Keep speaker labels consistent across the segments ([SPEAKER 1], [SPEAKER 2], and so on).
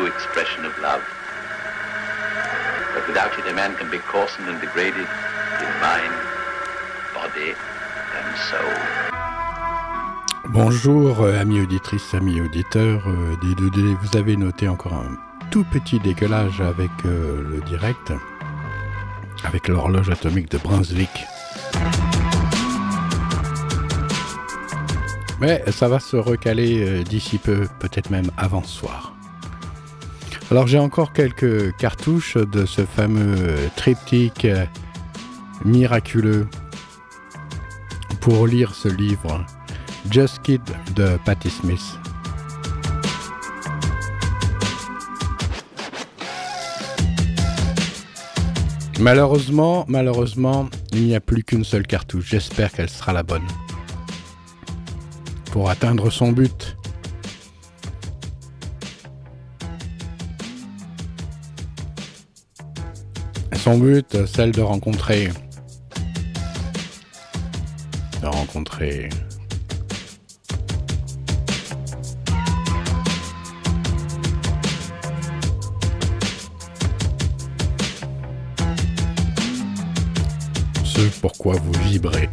[SPEAKER 1] expression of love. But without it, a man can be coarsened and degraded in mind, body, and soul.
[SPEAKER 2] Bonjour, euh, amis auditrices, amis auditeurs euh, des 2D. Vous avez noté encore un tout petit décalage avec euh, le direct, avec l'horloge atomique de Brunswick. Mais ça va se recaler d'ici peu, peut-être même avant soir. Alors j'ai encore quelques cartouches de ce fameux triptyque miraculeux pour lire ce livre, Just Kid de Patti Smith. Malheureusement, malheureusement, il n'y a plus qu'une seule cartouche. J'espère qu'elle sera la bonne pour atteindre son but. Son but, celle de rencontrer. De rencontrer. Ce pourquoi vous vibrez.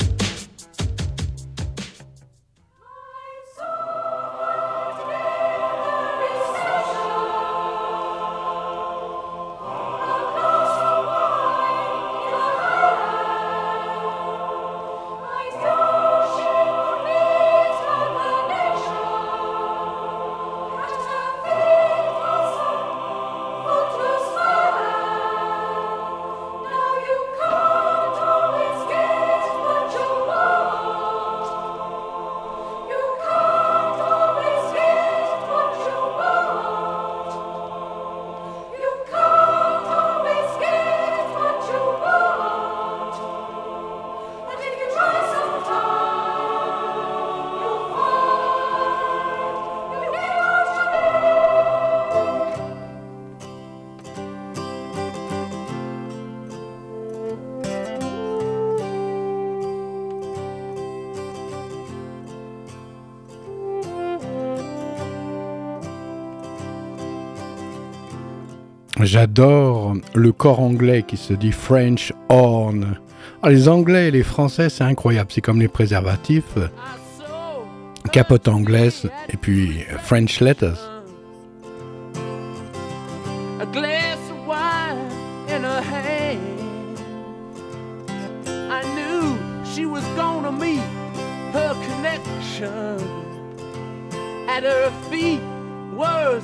[SPEAKER 2] J'adore le corps anglais qui se dit French horn. Ah, les anglais et les français, c'est incroyable. C'est comme les préservatifs. Capote anglaise et puis French letters.
[SPEAKER 3] a glass of wine in her hand. I knew she was gonna meet her connection. Her feet was.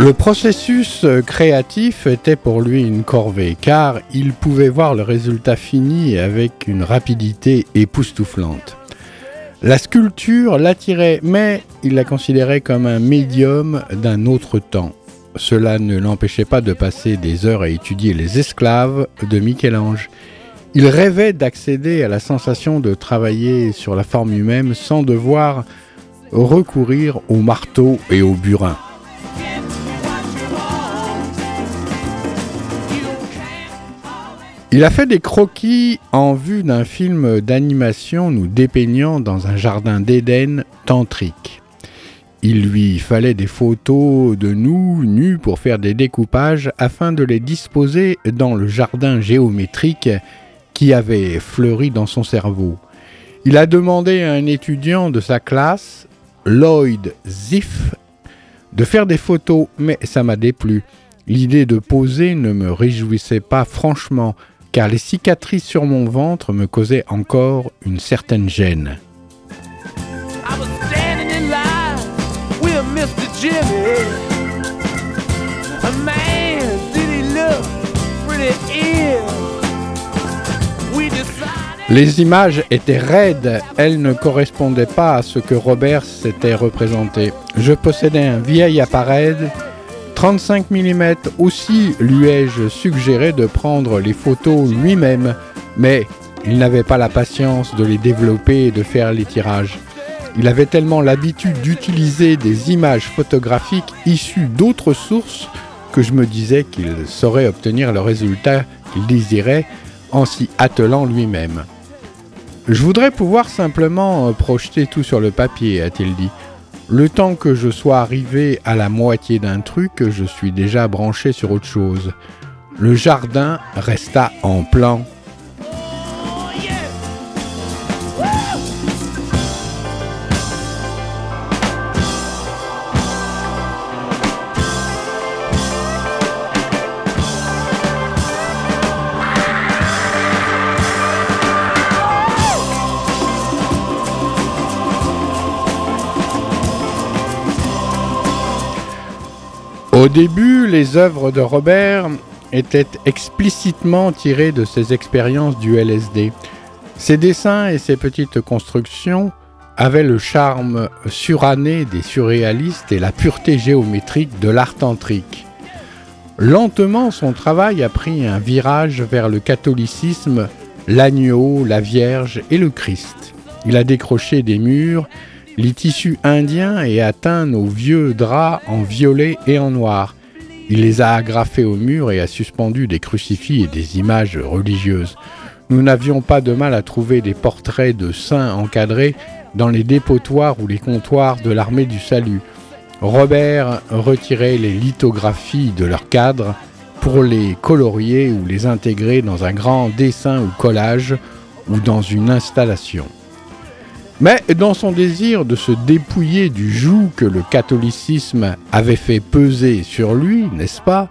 [SPEAKER 2] Le processus euh, créatif était pour lui une corvée, car il pouvait voir le résultat fini avec une rapidité époustouflante. La sculpture l'attirait, mais il la considérait comme un médium d'un autre temps. Cela ne l'empêchait pas de passer des heures à étudier les esclaves de Michel-Ange. Il rêvait d'accéder à la sensation de travailler sur la forme humaine sans devoir recourir au marteau et au burin. Il a fait des croquis en vue d'un film d'animation nous dépeignant dans un jardin d'Éden tantrique. Il lui fallait des photos de nous nus pour faire des découpages afin de les disposer dans le jardin géométrique qui avait fleuri dans son cerveau. Il a demandé à un étudiant de sa classe, Lloyd Ziff, de faire des photos, mais ça m'a déplu. L'idée de poser ne me réjouissait pas franchement, car les cicatrices sur mon ventre me causaient encore une certaine gêne. Les images étaient raides, elles ne correspondaient pas à ce que Robert s'était représenté. Je possédais un vieil appareil 35 mm aussi lui ai-je suggéré de prendre les photos lui-même, mais il n'avait pas la patience de les développer et de faire les tirages. Il avait tellement l'habitude d'utiliser des images photographiques issues d'autres sources que je me disais qu'il saurait obtenir le résultat qu'il désirait en s'y attelant lui-même. Je voudrais pouvoir simplement euh, projeter tout sur le papier, a-t-il dit. Le temps que je sois arrivé à la moitié d'un truc, je suis déjà branché sur autre chose. Le jardin resta en plan. Au début, les œuvres de Robert étaient explicitement tirées de ses expériences du LSD. Ses dessins et ses petites constructions avaient le charme suranné des surréalistes et la pureté géométrique de l'art tantrique. Lentement, son travail a pris un virage vers le catholicisme, l'agneau, la Vierge et le Christ. Il a décroché des murs les tissus indiens et atteint nos vieux draps en violet et en noir. Il les a agrafés au mur et a suspendu des crucifix et des images religieuses. Nous n'avions pas de mal à trouver des portraits de saints encadrés dans les dépotoirs ou les comptoirs de l'armée du salut. Robert retirait les lithographies de leur cadre pour les colorier ou les intégrer dans un grand dessin ou collage ou dans une installation. Mais dans son désir de se dépouiller du joug que le catholicisme avait fait peser sur lui, n'est-ce pas,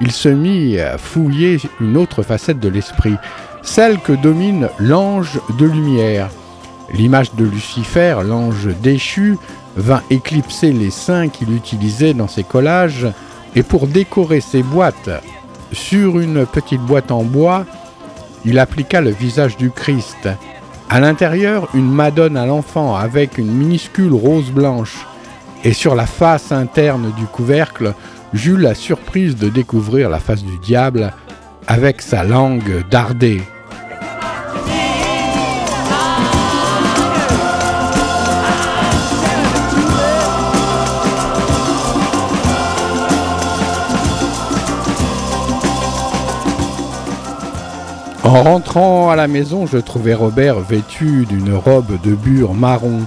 [SPEAKER 2] il se mit à fouiller une autre facette de l'esprit, celle que domine l'ange de lumière. L'image de Lucifer, l'ange déchu, vint éclipser les saints qu'il utilisait dans ses collages, et pour décorer ses boîtes, sur une petite boîte en bois, il appliqua le visage du Christ, à l'intérieur, une Madone à l'enfant avec une minuscule rose blanche. Et sur la face interne du couvercle, j'eus la surprise de découvrir la face du diable avec sa langue dardée. En rentrant à la maison, je trouvais Robert vêtu d'une robe de bure marron,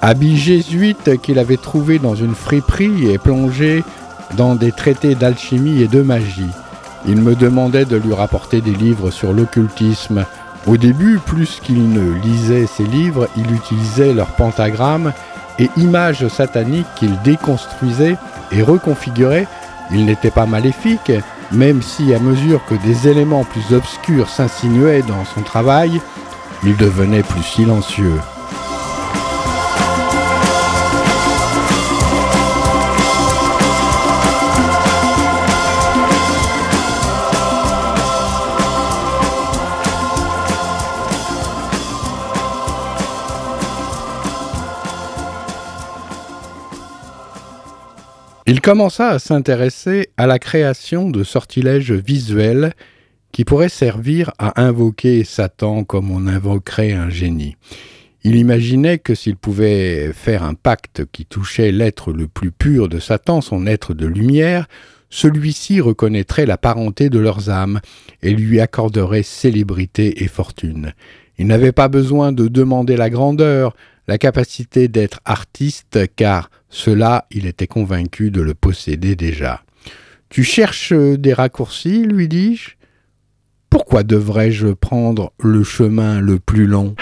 [SPEAKER 2] habit jésuite qu'il avait trouvé dans une friperie et plongé dans des traités d'alchimie et de magie. Il me demandait de lui rapporter des livres sur l'occultisme. Au début, plus qu'il ne lisait ces livres, il utilisait leurs pentagrammes et images sataniques qu'il déconstruisait et reconfigurait. Il n'était pas maléfique, même si à mesure que des éléments plus obscurs s'insinuaient dans son travail, il devenait plus silencieux. Il commença à s'intéresser à la création de sortilèges visuels qui pourraient servir à invoquer Satan comme on invoquerait un génie. Il imaginait que s'il pouvait faire un pacte qui touchait l'être le plus pur de Satan, son être de lumière, celui-ci reconnaîtrait la parenté de leurs âmes et lui accorderait célébrité et fortune. Il n'avait pas besoin de demander la grandeur, la capacité d'être artiste, car cela, il était convaincu de le posséder déjà. Tu cherches des raccourcis, lui dis-je? Pourquoi devrais-je prendre le chemin le plus long?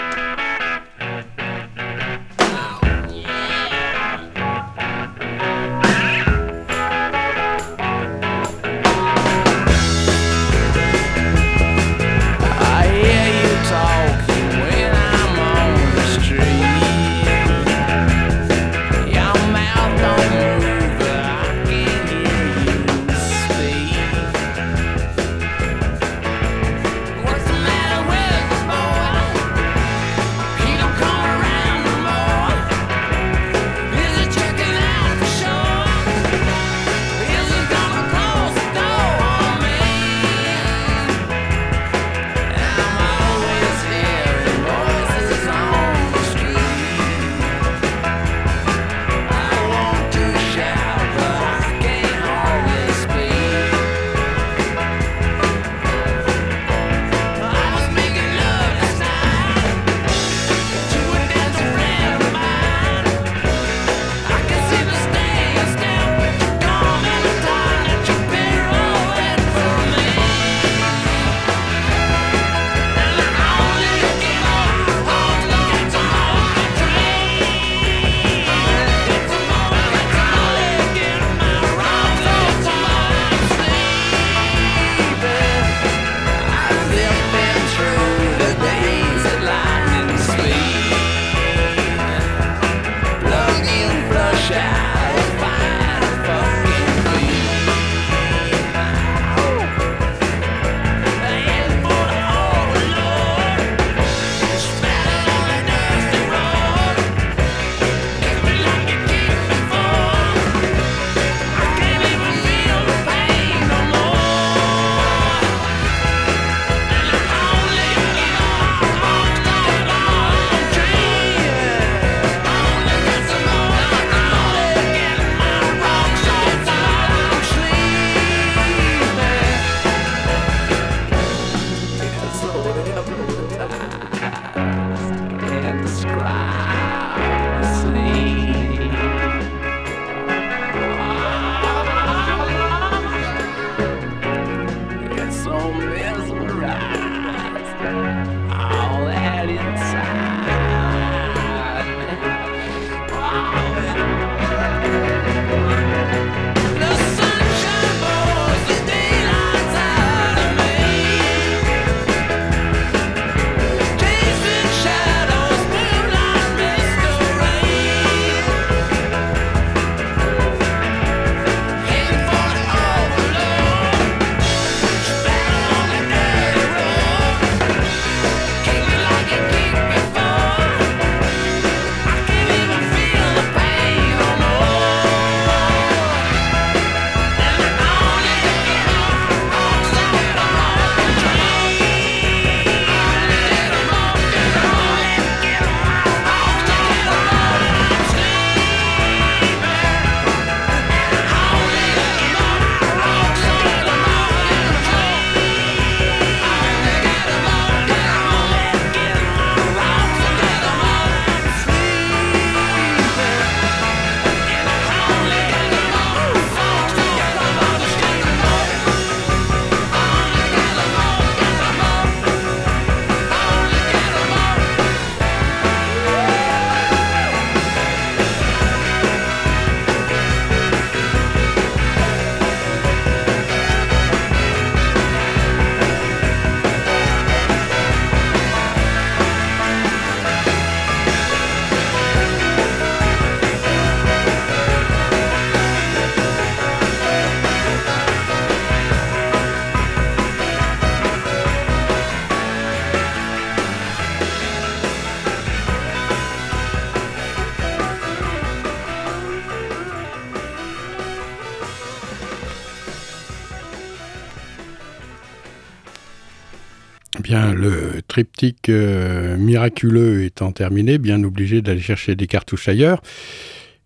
[SPEAKER 2] Triptyque euh, miraculeux étant terminé, bien obligé d'aller chercher des cartouches ailleurs.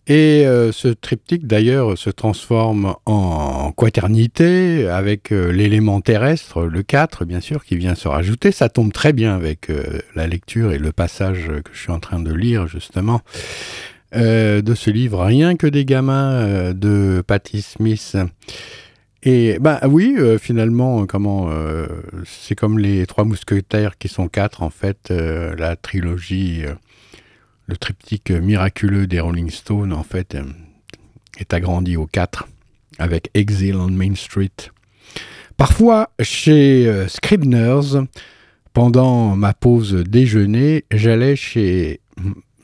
[SPEAKER 2] Et euh, ce triptyque d'ailleurs se transforme en quaternité avec euh, l'élément terrestre, le 4 bien sûr, qui vient se rajouter. Ça tombe très bien avec la lecture et le passage que je suis en train de lire justement de ce livre, Rien que des gamins de Patti Smith. Et bah oui, euh, finalement, comment euh, c'est comme les trois mousquetaires qui sont quatre en fait. Euh, la trilogie, le triptyque miraculeux des Rolling Stones en fait est agrandi aux quatre avec Exile on Main Street. Parfois, chez Scribners, pendant ma pause déjeuner, j'allais chez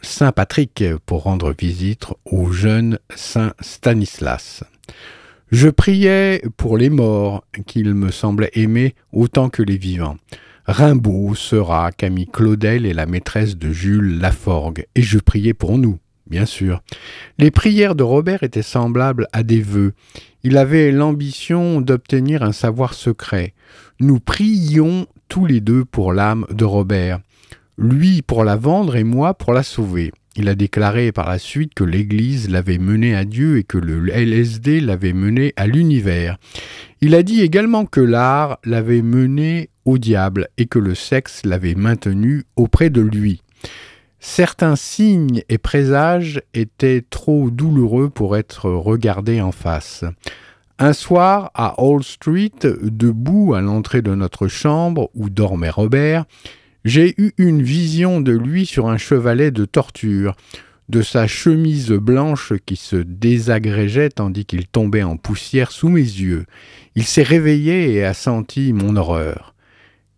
[SPEAKER 2] Saint Patrick pour rendre visite au jeune Saint Stanislas. Je priais pour les morts, qu'ils me semblaient aimer autant que les vivants. Rimbaud, Seurat, Camille Claudel et la maîtresse de Jules Laforgue, et je priais pour nous, bien sûr. Les prières de Robert étaient semblables à des vœux. Il avait l'ambition d'obtenir un savoir secret. Nous prions tous les deux pour l'âme de Robert, lui pour la vendre et moi pour la sauver. Il a déclaré par la suite que l'Église l'avait mené à Dieu et que le LSD l'avait mené à l'univers. Il a dit également que l'art l'avait mené au diable et que le sexe l'avait maintenu auprès de lui. Certains signes et présages étaient trop douloureux pour être regardés en face. Un soir, à Old Street, debout à l'entrée de notre chambre où dormait Robert, j'ai eu une vision de lui sur un chevalet de torture, de sa chemise blanche qui se désagrégeait tandis qu'il tombait en poussière sous mes yeux. Il s'est réveillé et a senti mon horreur.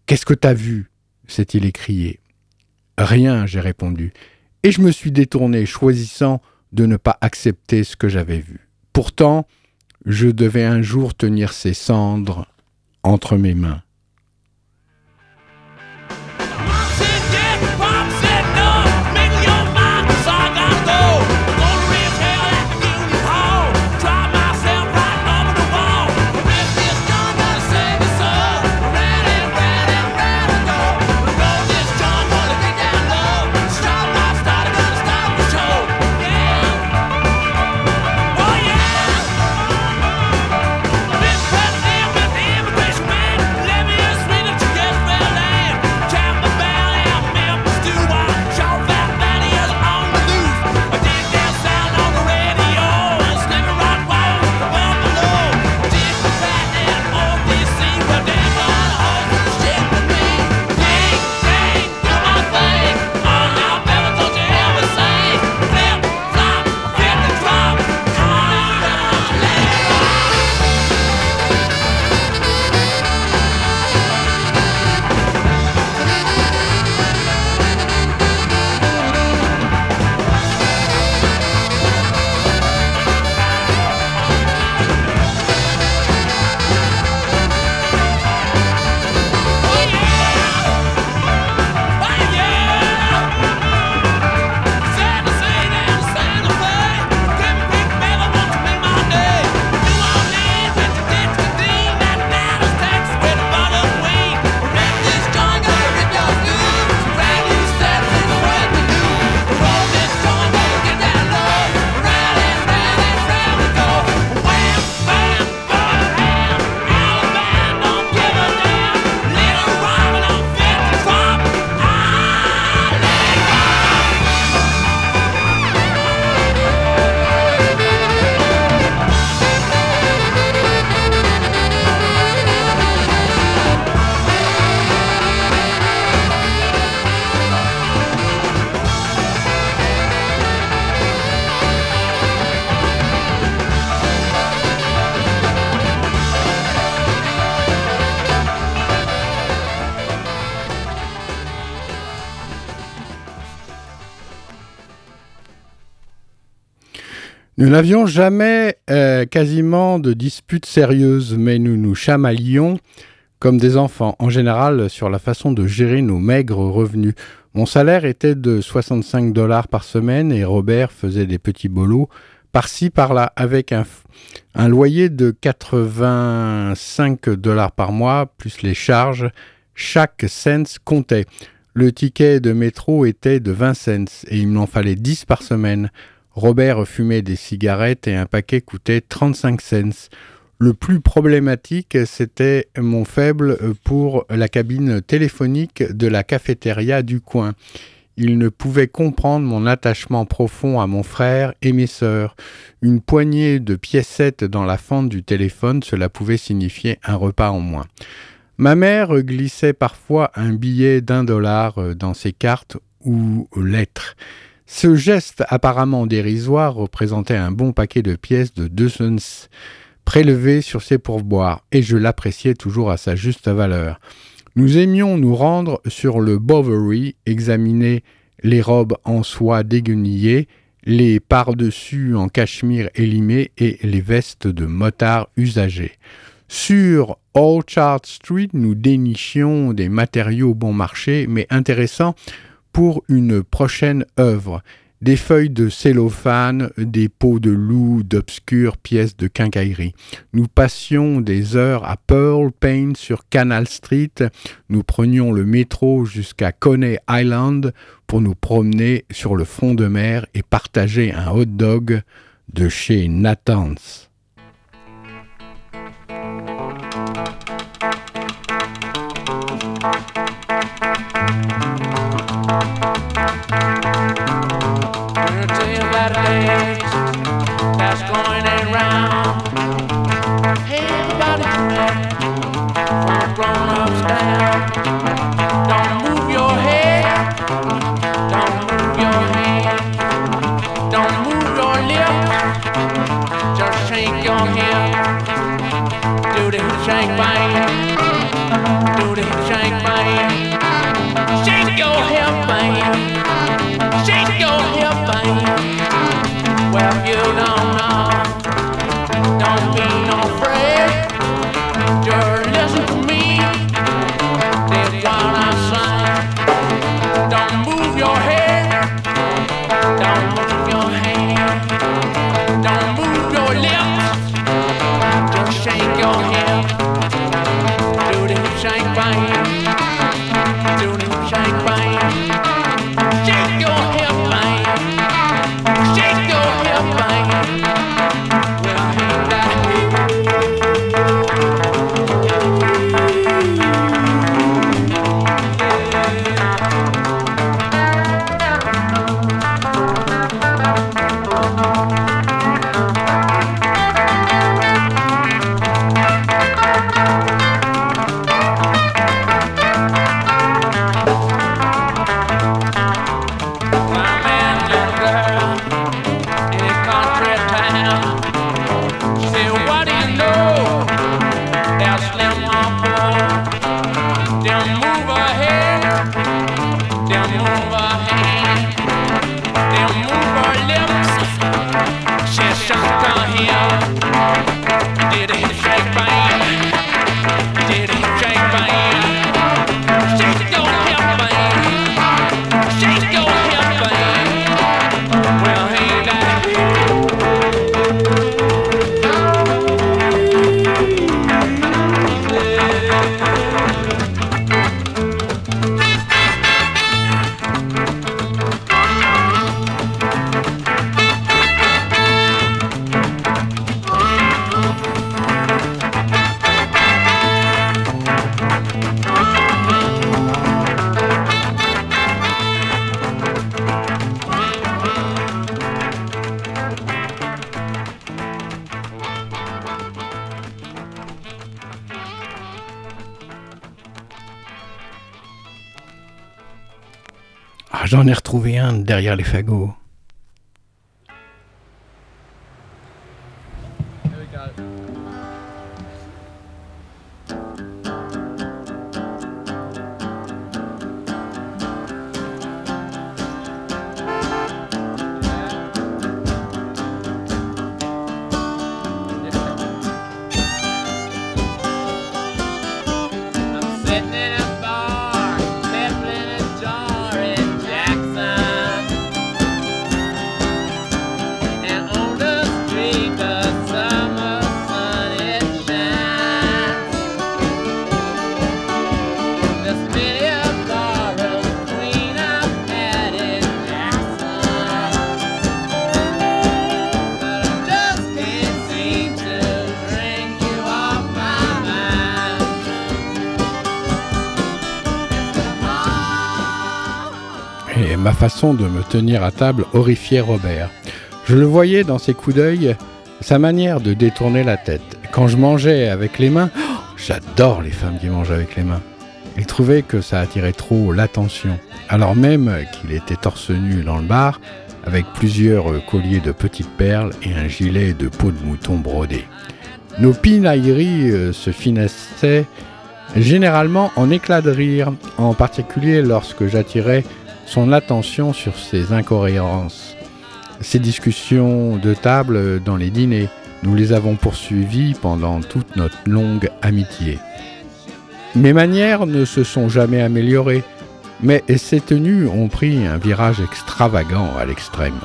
[SPEAKER 2] Qu'est-ce que t'as vu? s'est-il écrié. Rien, j'ai répondu, et je me suis détourné, choisissant de ne pas accepter ce que j'avais vu. Pourtant, je devais un jour tenir ses cendres entre mes mains. Nous n'avions jamais euh, quasiment de disputes sérieuses, mais nous nous chamalions comme des enfants, en général sur la façon de gérer nos maigres revenus. Mon salaire était de 65 dollars par semaine et Robert faisait des petits bolos par-ci par-là avec un, un loyer de 85 dollars par mois plus les charges Chaque cent comptait. Le ticket de métro était de 20 cents et il m'en fallait 10 par semaine. Robert fumait des cigarettes et un paquet coûtait 35 cents. Le plus problématique, c'était mon faible pour la cabine téléphonique de la cafétéria du coin. Il ne pouvait comprendre mon attachement profond à mon frère et mes sœurs. Une poignée de piécettes dans la fente du téléphone, cela pouvait signifier un repas en moins. Ma mère glissait parfois un billet d'un dollar dans ses cartes ou lettres. Ce geste apparemment dérisoire représentait un bon paquet de pièces de deux cents prélevées sur ses pourboires, et je l'appréciais toujours à sa juste valeur. Nous aimions nous rendre sur le Bovary, examiner les robes en soie déguenillées, les par-dessus en cachemire élimé et les vestes de motard usagées. Sur Orchard Street, nous dénichions des matériaux bon marché, mais intéressants pour une prochaine œuvre des feuilles de cellophane, des peaux de loup, d'obscures pièces de quincaillerie. Nous passions des heures à Pearl Payne sur Canal Street, nous prenions le métro jusqu'à Coney Island pour nous promener sur le front de mer et partager un hot dog de chez Nathan's. Derrière les fagots. Façon de me tenir à table horrifiait Robert. Je le voyais dans ses coups d'œil, sa manière de détourner la tête. Quand je mangeais avec les mains, oh, j'adore les femmes qui mangent avec les mains. Il trouvait que ça attirait trop l'attention, alors même qu'il était torse nu dans le bar, avec plusieurs colliers de petites perles et un gilet de peau de mouton brodé. Nos pinailleries euh, se finissaient généralement en éclats de rire, en particulier lorsque j'attirais son attention sur ses incohérences. Ces discussions de table dans les dîners, nous les avons poursuivies pendant toute notre longue amitié. Mes manières ne se sont jamais améliorées, mais ces tenues ont pris un virage extravagant à l'extrême.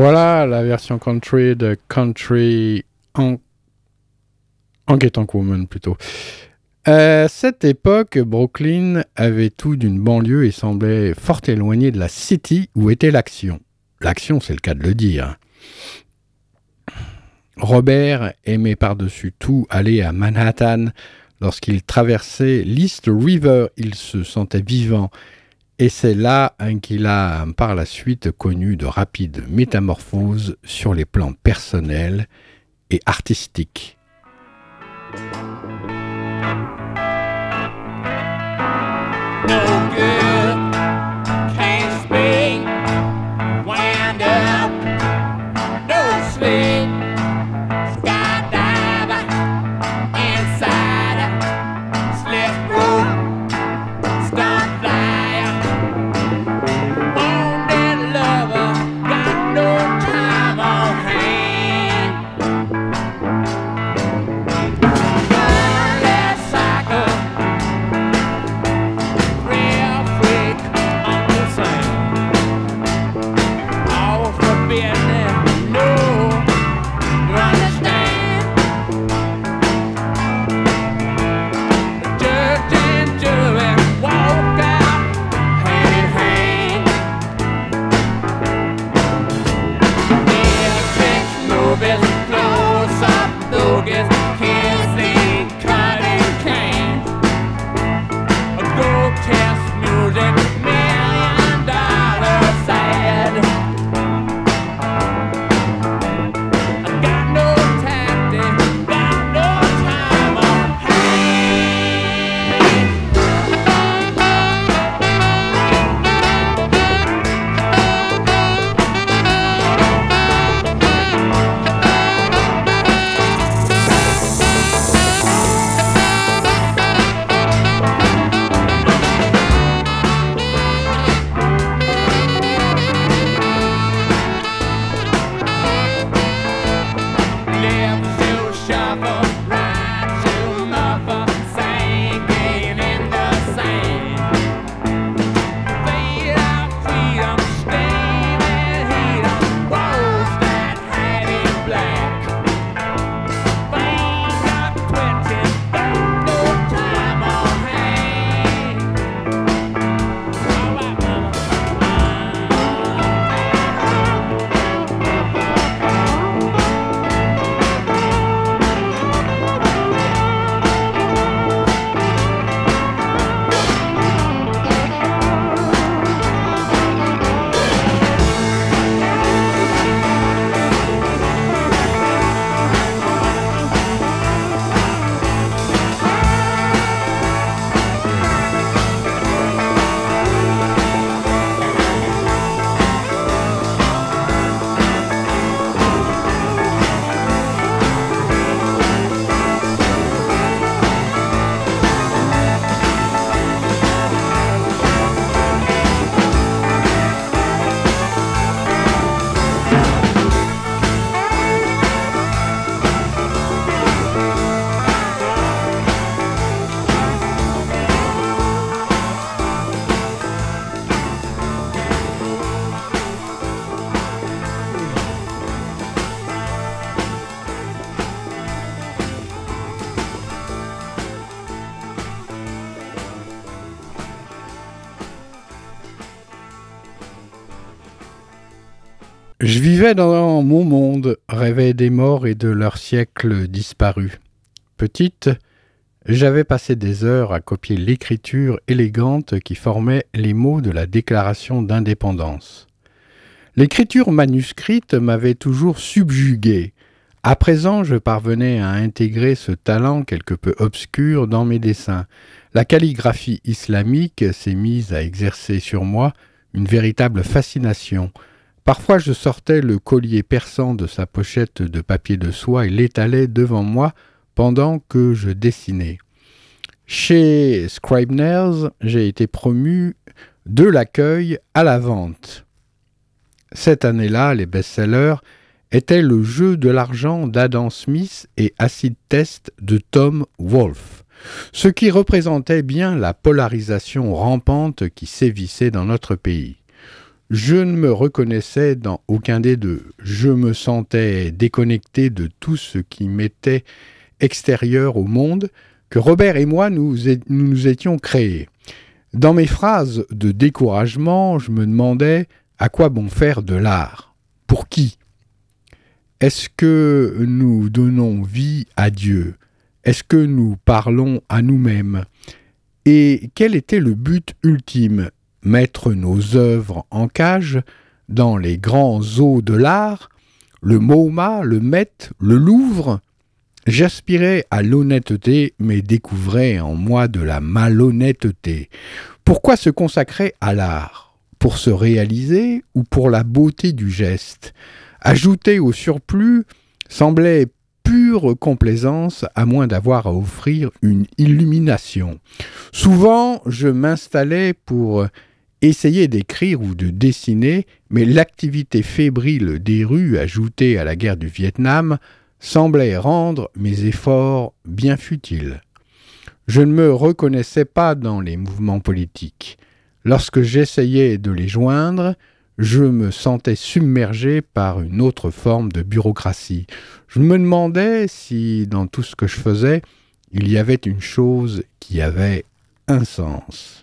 [SPEAKER 2] Voilà la version country de Country en... Honky Woman plutôt. À cette époque, Brooklyn avait tout d'une banlieue et semblait fort éloigné de la city où était l'action. L'action, c'est le cas de le dire. Robert aimait par-dessus tout aller à Manhattan. Lorsqu'il traversait l'East River, il se sentait vivant et c'est là hein, qu'il a par la suite connu de rapides métamorphoses sur les plans personnels et artistiques. Euh, vivais dans mon monde, rêvais des morts et de leurs siècles disparus. Petite, j'avais passé des heures à copier l'écriture élégante qui formait les mots de la Déclaration d'indépendance. L'écriture manuscrite m'avait toujours subjugué. À présent, je parvenais à intégrer ce talent quelque peu obscur dans mes dessins. La calligraphie islamique s'est mise à exercer sur moi une véritable fascination. Parfois je sortais le collier perçant de sa pochette de papier de soie et l'étalais devant moi pendant que je dessinais. Chez Scribners, j'ai été promu de l'accueil à la vente. Cette année-là, les best-sellers étaient Le jeu de l'argent d'Adam Smith et Acid Test de Tom Wolfe, ce qui représentait bien la polarisation rampante qui sévissait dans notre pays. Je ne me reconnaissais dans aucun des deux. Je me sentais déconnecté de tout ce qui m'était extérieur au monde que Robert et moi nous, nous étions créés. Dans mes phrases de découragement, je me demandais à quoi bon faire de l'art Pour qui? Est-ce que nous donnons vie à Dieu? Est-ce que nous parlons à nous-mêmes? Et quel était le but ultime mettre nos œuvres en cage dans les grands eaux de l'art, le MoMA, le Met, le Louvre, J'aspirais à l'honnêteté, mais découvrais en moi de la malhonnêteté. Pourquoi se consacrer à l'art? Pour se réaliser ou pour la beauté du geste? Ajouter au surplus semblait pure complaisance à moins d'avoir à offrir une illumination. Souvent, je m'installais pour essayer d'écrire ou de dessiner, mais l'activité fébrile des rues ajoutée à la guerre du Vietnam semblait rendre mes efforts bien futiles. Je ne me reconnaissais pas dans les mouvements politiques. Lorsque j'essayais de les joindre, je me sentais submergé par une autre forme de bureaucratie. Je me demandais si, dans tout ce que je faisais, il y avait une chose qui avait un sens.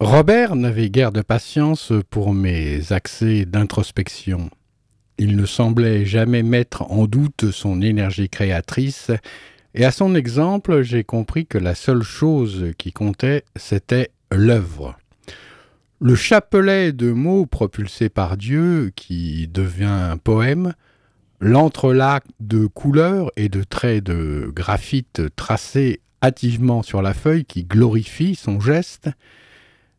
[SPEAKER 2] Robert n'avait guère de patience pour mes accès d'introspection. Il ne semblait jamais mettre en doute son énergie créatrice, et à son exemple, j'ai compris que la seule chose qui comptait, c'était l'œuvre. Le chapelet de mots propulsé par Dieu, qui devient un poème, l'entrelac de couleurs et de traits de graphite tracés hâtivement sur la feuille qui glorifie son geste,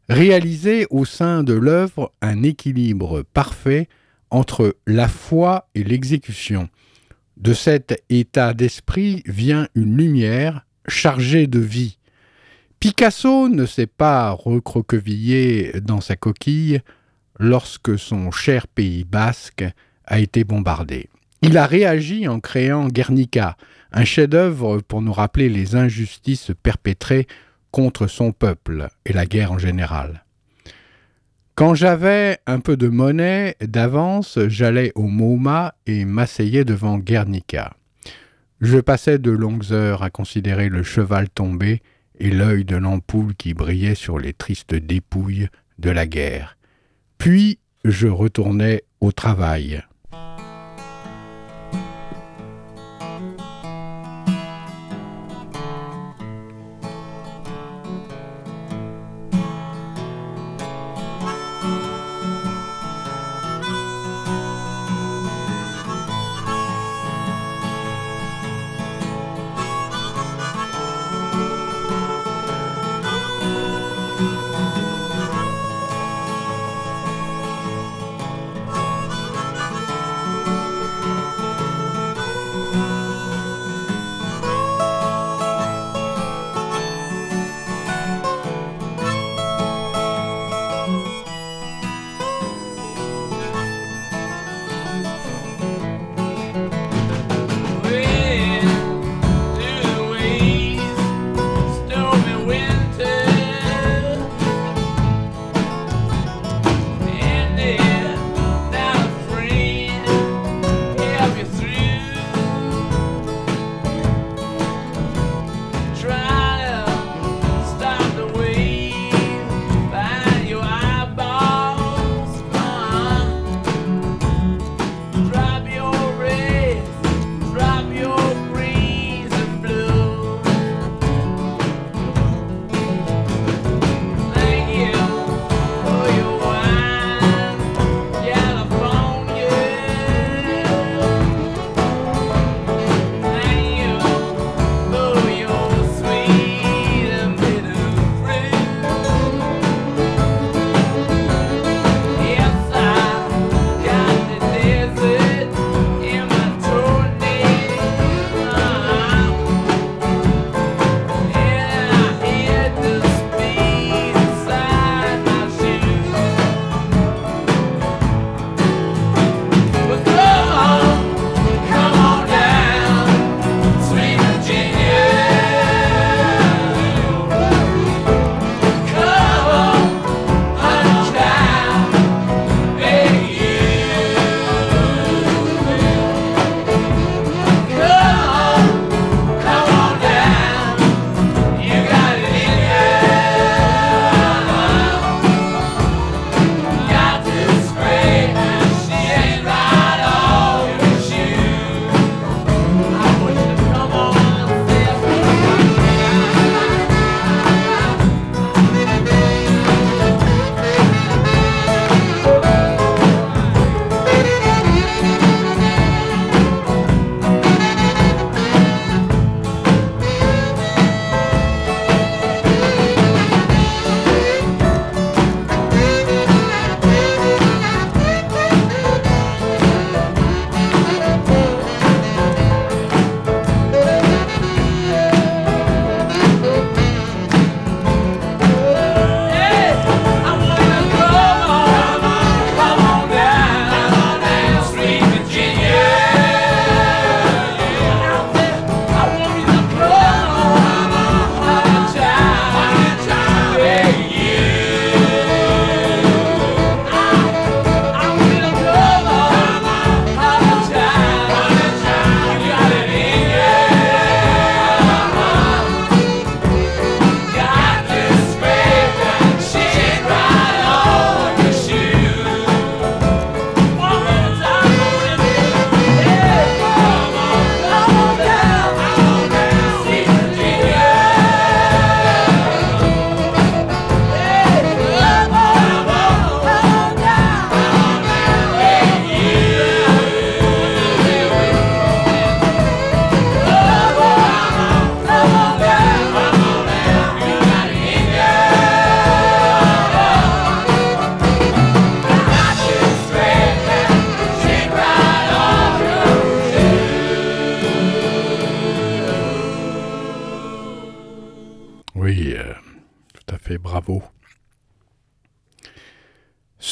[SPEAKER 2] réaliser au sein de l'œuvre un équilibre parfait entre la foi et l'exécution. De cet état d'esprit vient une lumière chargée de vie, Picasso ne s'est pas recroquevillé dans sa coquille lorsque son cher pays basque a été bombardé. Il a réagi en créant Guernica, un chef-d'œuvre pour nous rappeler les injustices perpétrées contre son peuple et la guerre en général. Quand j'avais un peu de monnaie d'avance, j'allais au MoMA et m'asseyais devant Guernica. Je passais de longues heures à considérer le cheval tombé et l'œil de l'ampoule qui brillait sur les tristes dépouilles de la guerre. Puis je retournai au travail.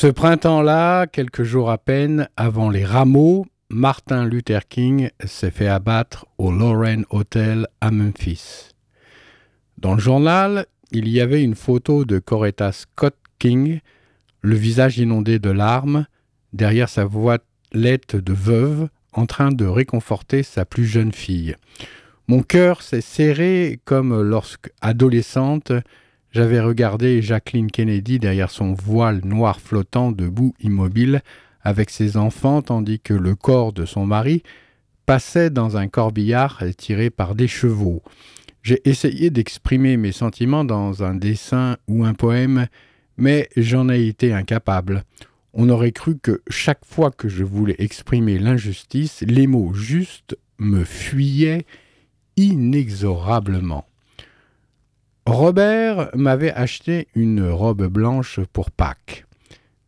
[SPEAKER 2] Ce printemps-là, quelques jours à peine avant les rameaux, Martin Luther King s'est fait abattre au Lorraine Hotel à Memphis. Dans le journal, il y avait une photo de Coretta Scott King, le visage inondé de larmes, derrière sa voilette de veuve, en train de réconforter sa plus jeune fille. Mon cœur s'est serré comme lorsque, adolescente, j'avais regardé Jacqueline Kennedy derrière son voile noir flottant debout immobile avec ses enfants tandis que le corps de son mari passait dans un corbillard tiré par des chevaux. J'ai essayé d'exprimer mes sentiments dans un dessin ou un poème, mais j'en ai été incapable. On aurait cru que chaque fois que je voulais exprimer l'injustice, les mots justes me fuyaient inexorablement. Robert m'avait acheté une robe blanche pour Pâques,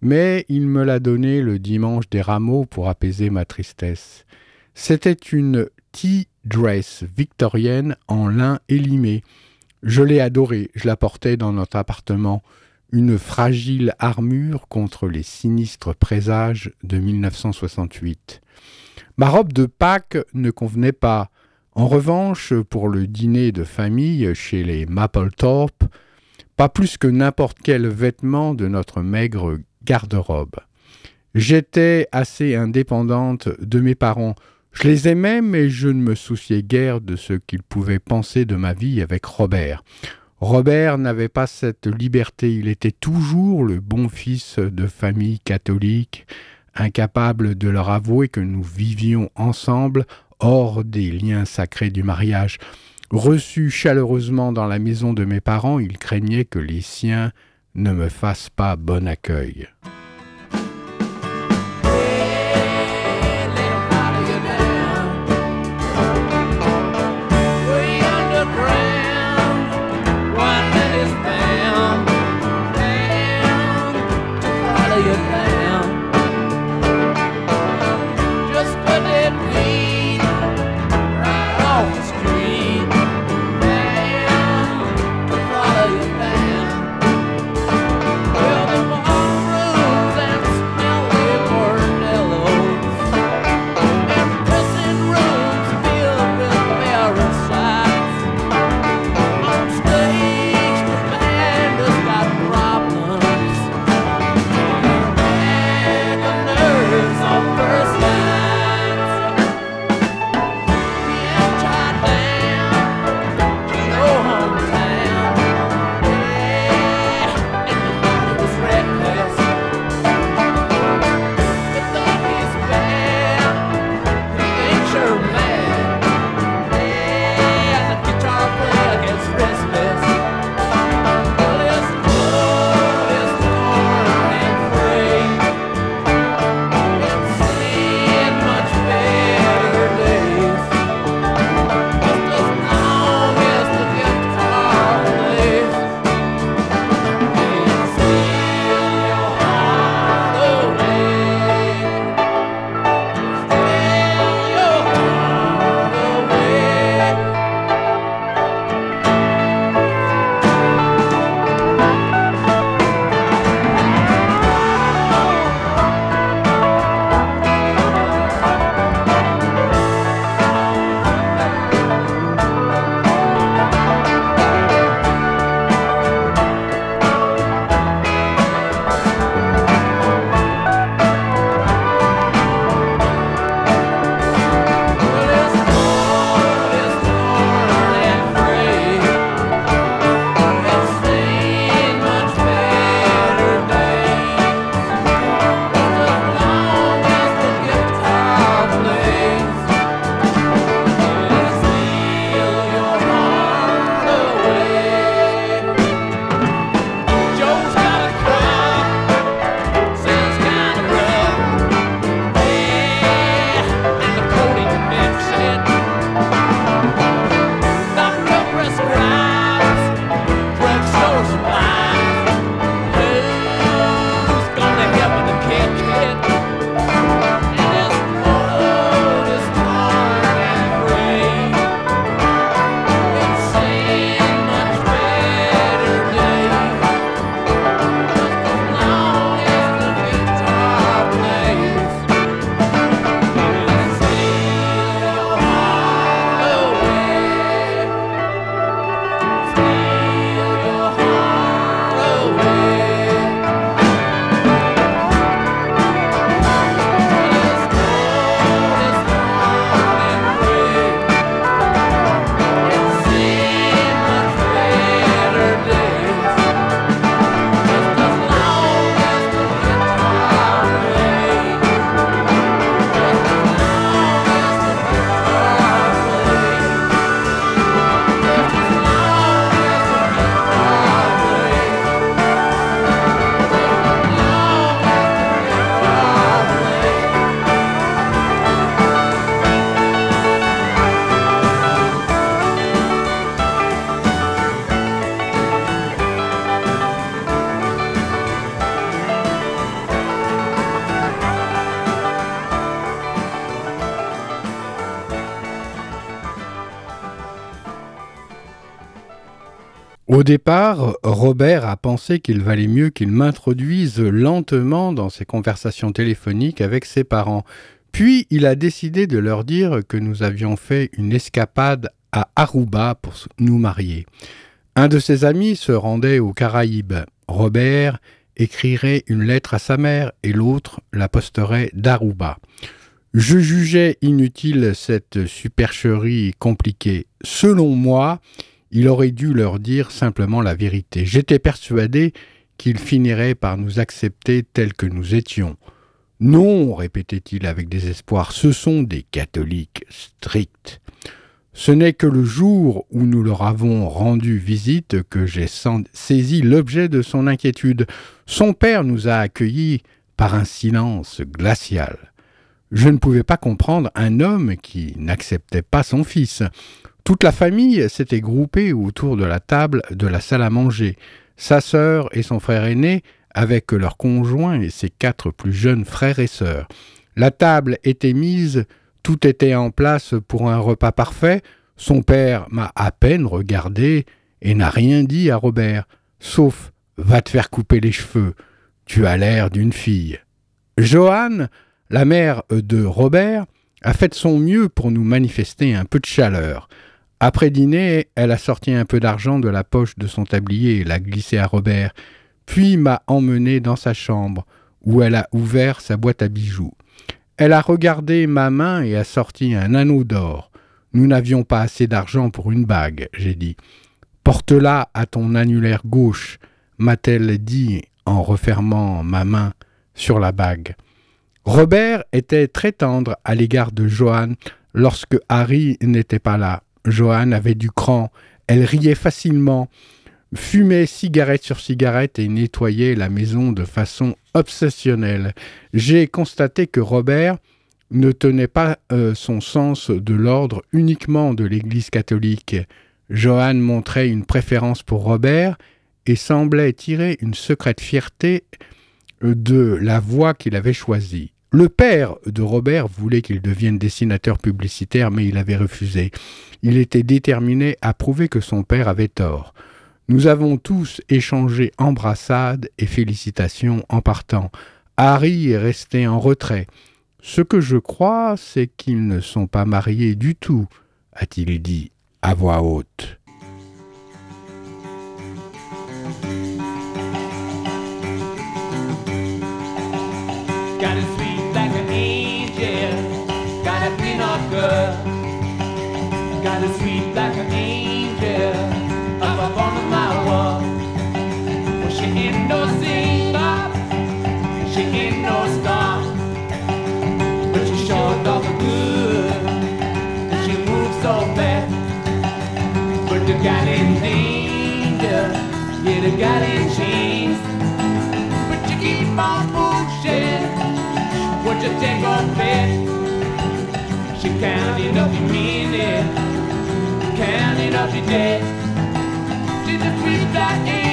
[SPEAKER 2] mais il me l'a donnée le dimanche des rameaux pour apaiser ma tristesse. C'était une tea dress victorienne en lin élimé. Je l'ai adorée, je la portais dans notre appartement, une fragile armure contre les sinistres présages de 1968. Ma robe de Pâques ne convenait pas, en revanche, pour le dîner de famille chez les Mapplethorpe, pas plus que n'importe quel vêtement de notre maigre garde-robe. J'étais assez indépendante de mes parents. Je les aimais, mais je ne me souciais guère de ce qu'ils pouvaient penser de ma vie avec Robert. Robert n'avait pas cette liberté, il était toujours le bon fils de famille catholique, incapable de leur avouer que nous vivions ensemble hors des liens sacrés du mariage. Reçu chaleureusement dans la maison de mes parents, il craignait que les siens ne me fassent pas bon accueil. Départ, Robert a pensé qu'il valait mieux qu'il m'introduise lentement dans ses conversations téléphoniques avec ses parents. Puis il a décidé de leur dire que nous avions fait une escapade à Aruba pour nous marier. Un de ses amis se rendait aux Caraïbes. Robert écrirait une lettre à sa mère et l'autre la posterait d'Aruba. Je jugeais inutile cette supercherie compliquée. Selon moi, il aurait dû leur dire simplement la vérité. J'étais persuadé qu'ils finiraient par nous accepter tels que nous étions. Non, répétait-il avec désespoir, ce sont des catholiques stricts. Ce n'est que le jour où nous leur avons rendu visite que j'ai saisi l'objet de son inquiétude. Son père nous a accueillis par un silence glacial. Je ne pouvais pas comprendre un homme qui n'acceptait pas son fils. Toute la famille s'était groupée autour de la table de la salle à manger. Sa sœur et son frère aîné avec leurs conjoints et ses quatre plus jeunes frères et sœurs. La table était mise, tout était en place pour un repas parfait. Son père m'a à peine regardé et n'a rien dit à Robert, sauf Va te faire couper les cheveux, tu as l'air d'une fille. Johanne, la mère de Robert, a fait son mieux pour nous manifester un peu de chaleur. Après dîner, elle a sorti un peu d'argent de la poche de son tablier et l'a glissé à Robert, puis m'a emmené dans sa chambre, où elle a ouvert sa boîte à bijoux. Elle a regardé ma main et a sorti un anneau d'or. Nous n'avions pas assez d'argent pour une bague, j'ai dit. Porte-la à ton annulaire gauche, m'a-t-elle dit en refermant ma main sur la bague. Robert était très tendre à l'égard de Joanne lorsque Harry n'était pas là. Joanne avait du cran, elle riait facilement, fumait cigarette sur cigarette et nettoyait la maison de façon obsessionnelle. J'ai constaté que Robert ne tenait pas euh, son sens de l'ordre uniquement de l'Église catholique. Johann montrait une préférence pour Robert et semblait tirer une secrète fierté euh, de la voie qu'il avait choisie. Le père de Robert voulait qu'il devienne dessinateur publicitaire, mais il avait refusé. Il était déterminé à prouver que son père avait tort. Nous avons tous échangé embrassades et félicitations en partant. Harry est resté en retrait. Ce que je crois, c'est qu'ils ne sont pas mariés du tout, a-t-il dit à voix haute. She's sweet like an angel Up up on my wall she ain't no singer She ain't no star But she good And she moves so fast. But the gal in danger Yeah, the gal in chains. But you keep on pushing What you take on She can't end minutes robić dzień. Czy to przyda i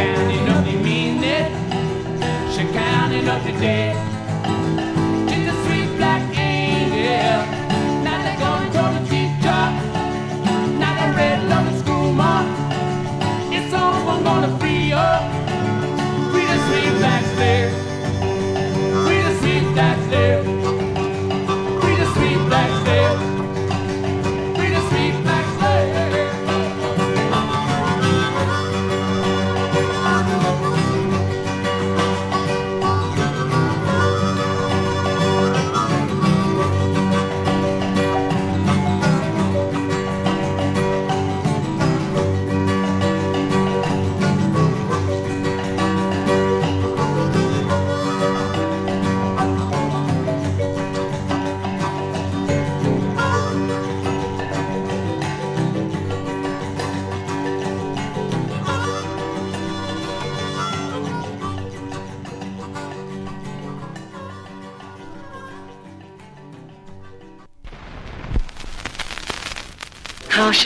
[SPEAKER 2] counting up the counting up the day.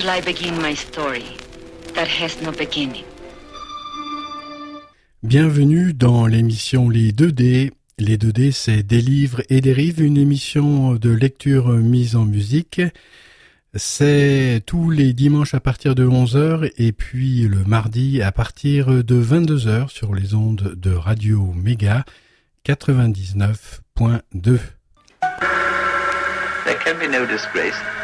[SPEAKER 4] Shall I begin my story that has no beginning?
[SPEAKER 2] Bienvenue dans l'émission Les 2D. Les 2D, c'est Des livres et des rives, une émission de lecture mise en musique. C'est tous les dimanches à partir de 11h et puis le mardi à partir de 22h sur les ondes de Radio Méga 99.2.
[SPEAKER 1] There can be no disgrace in the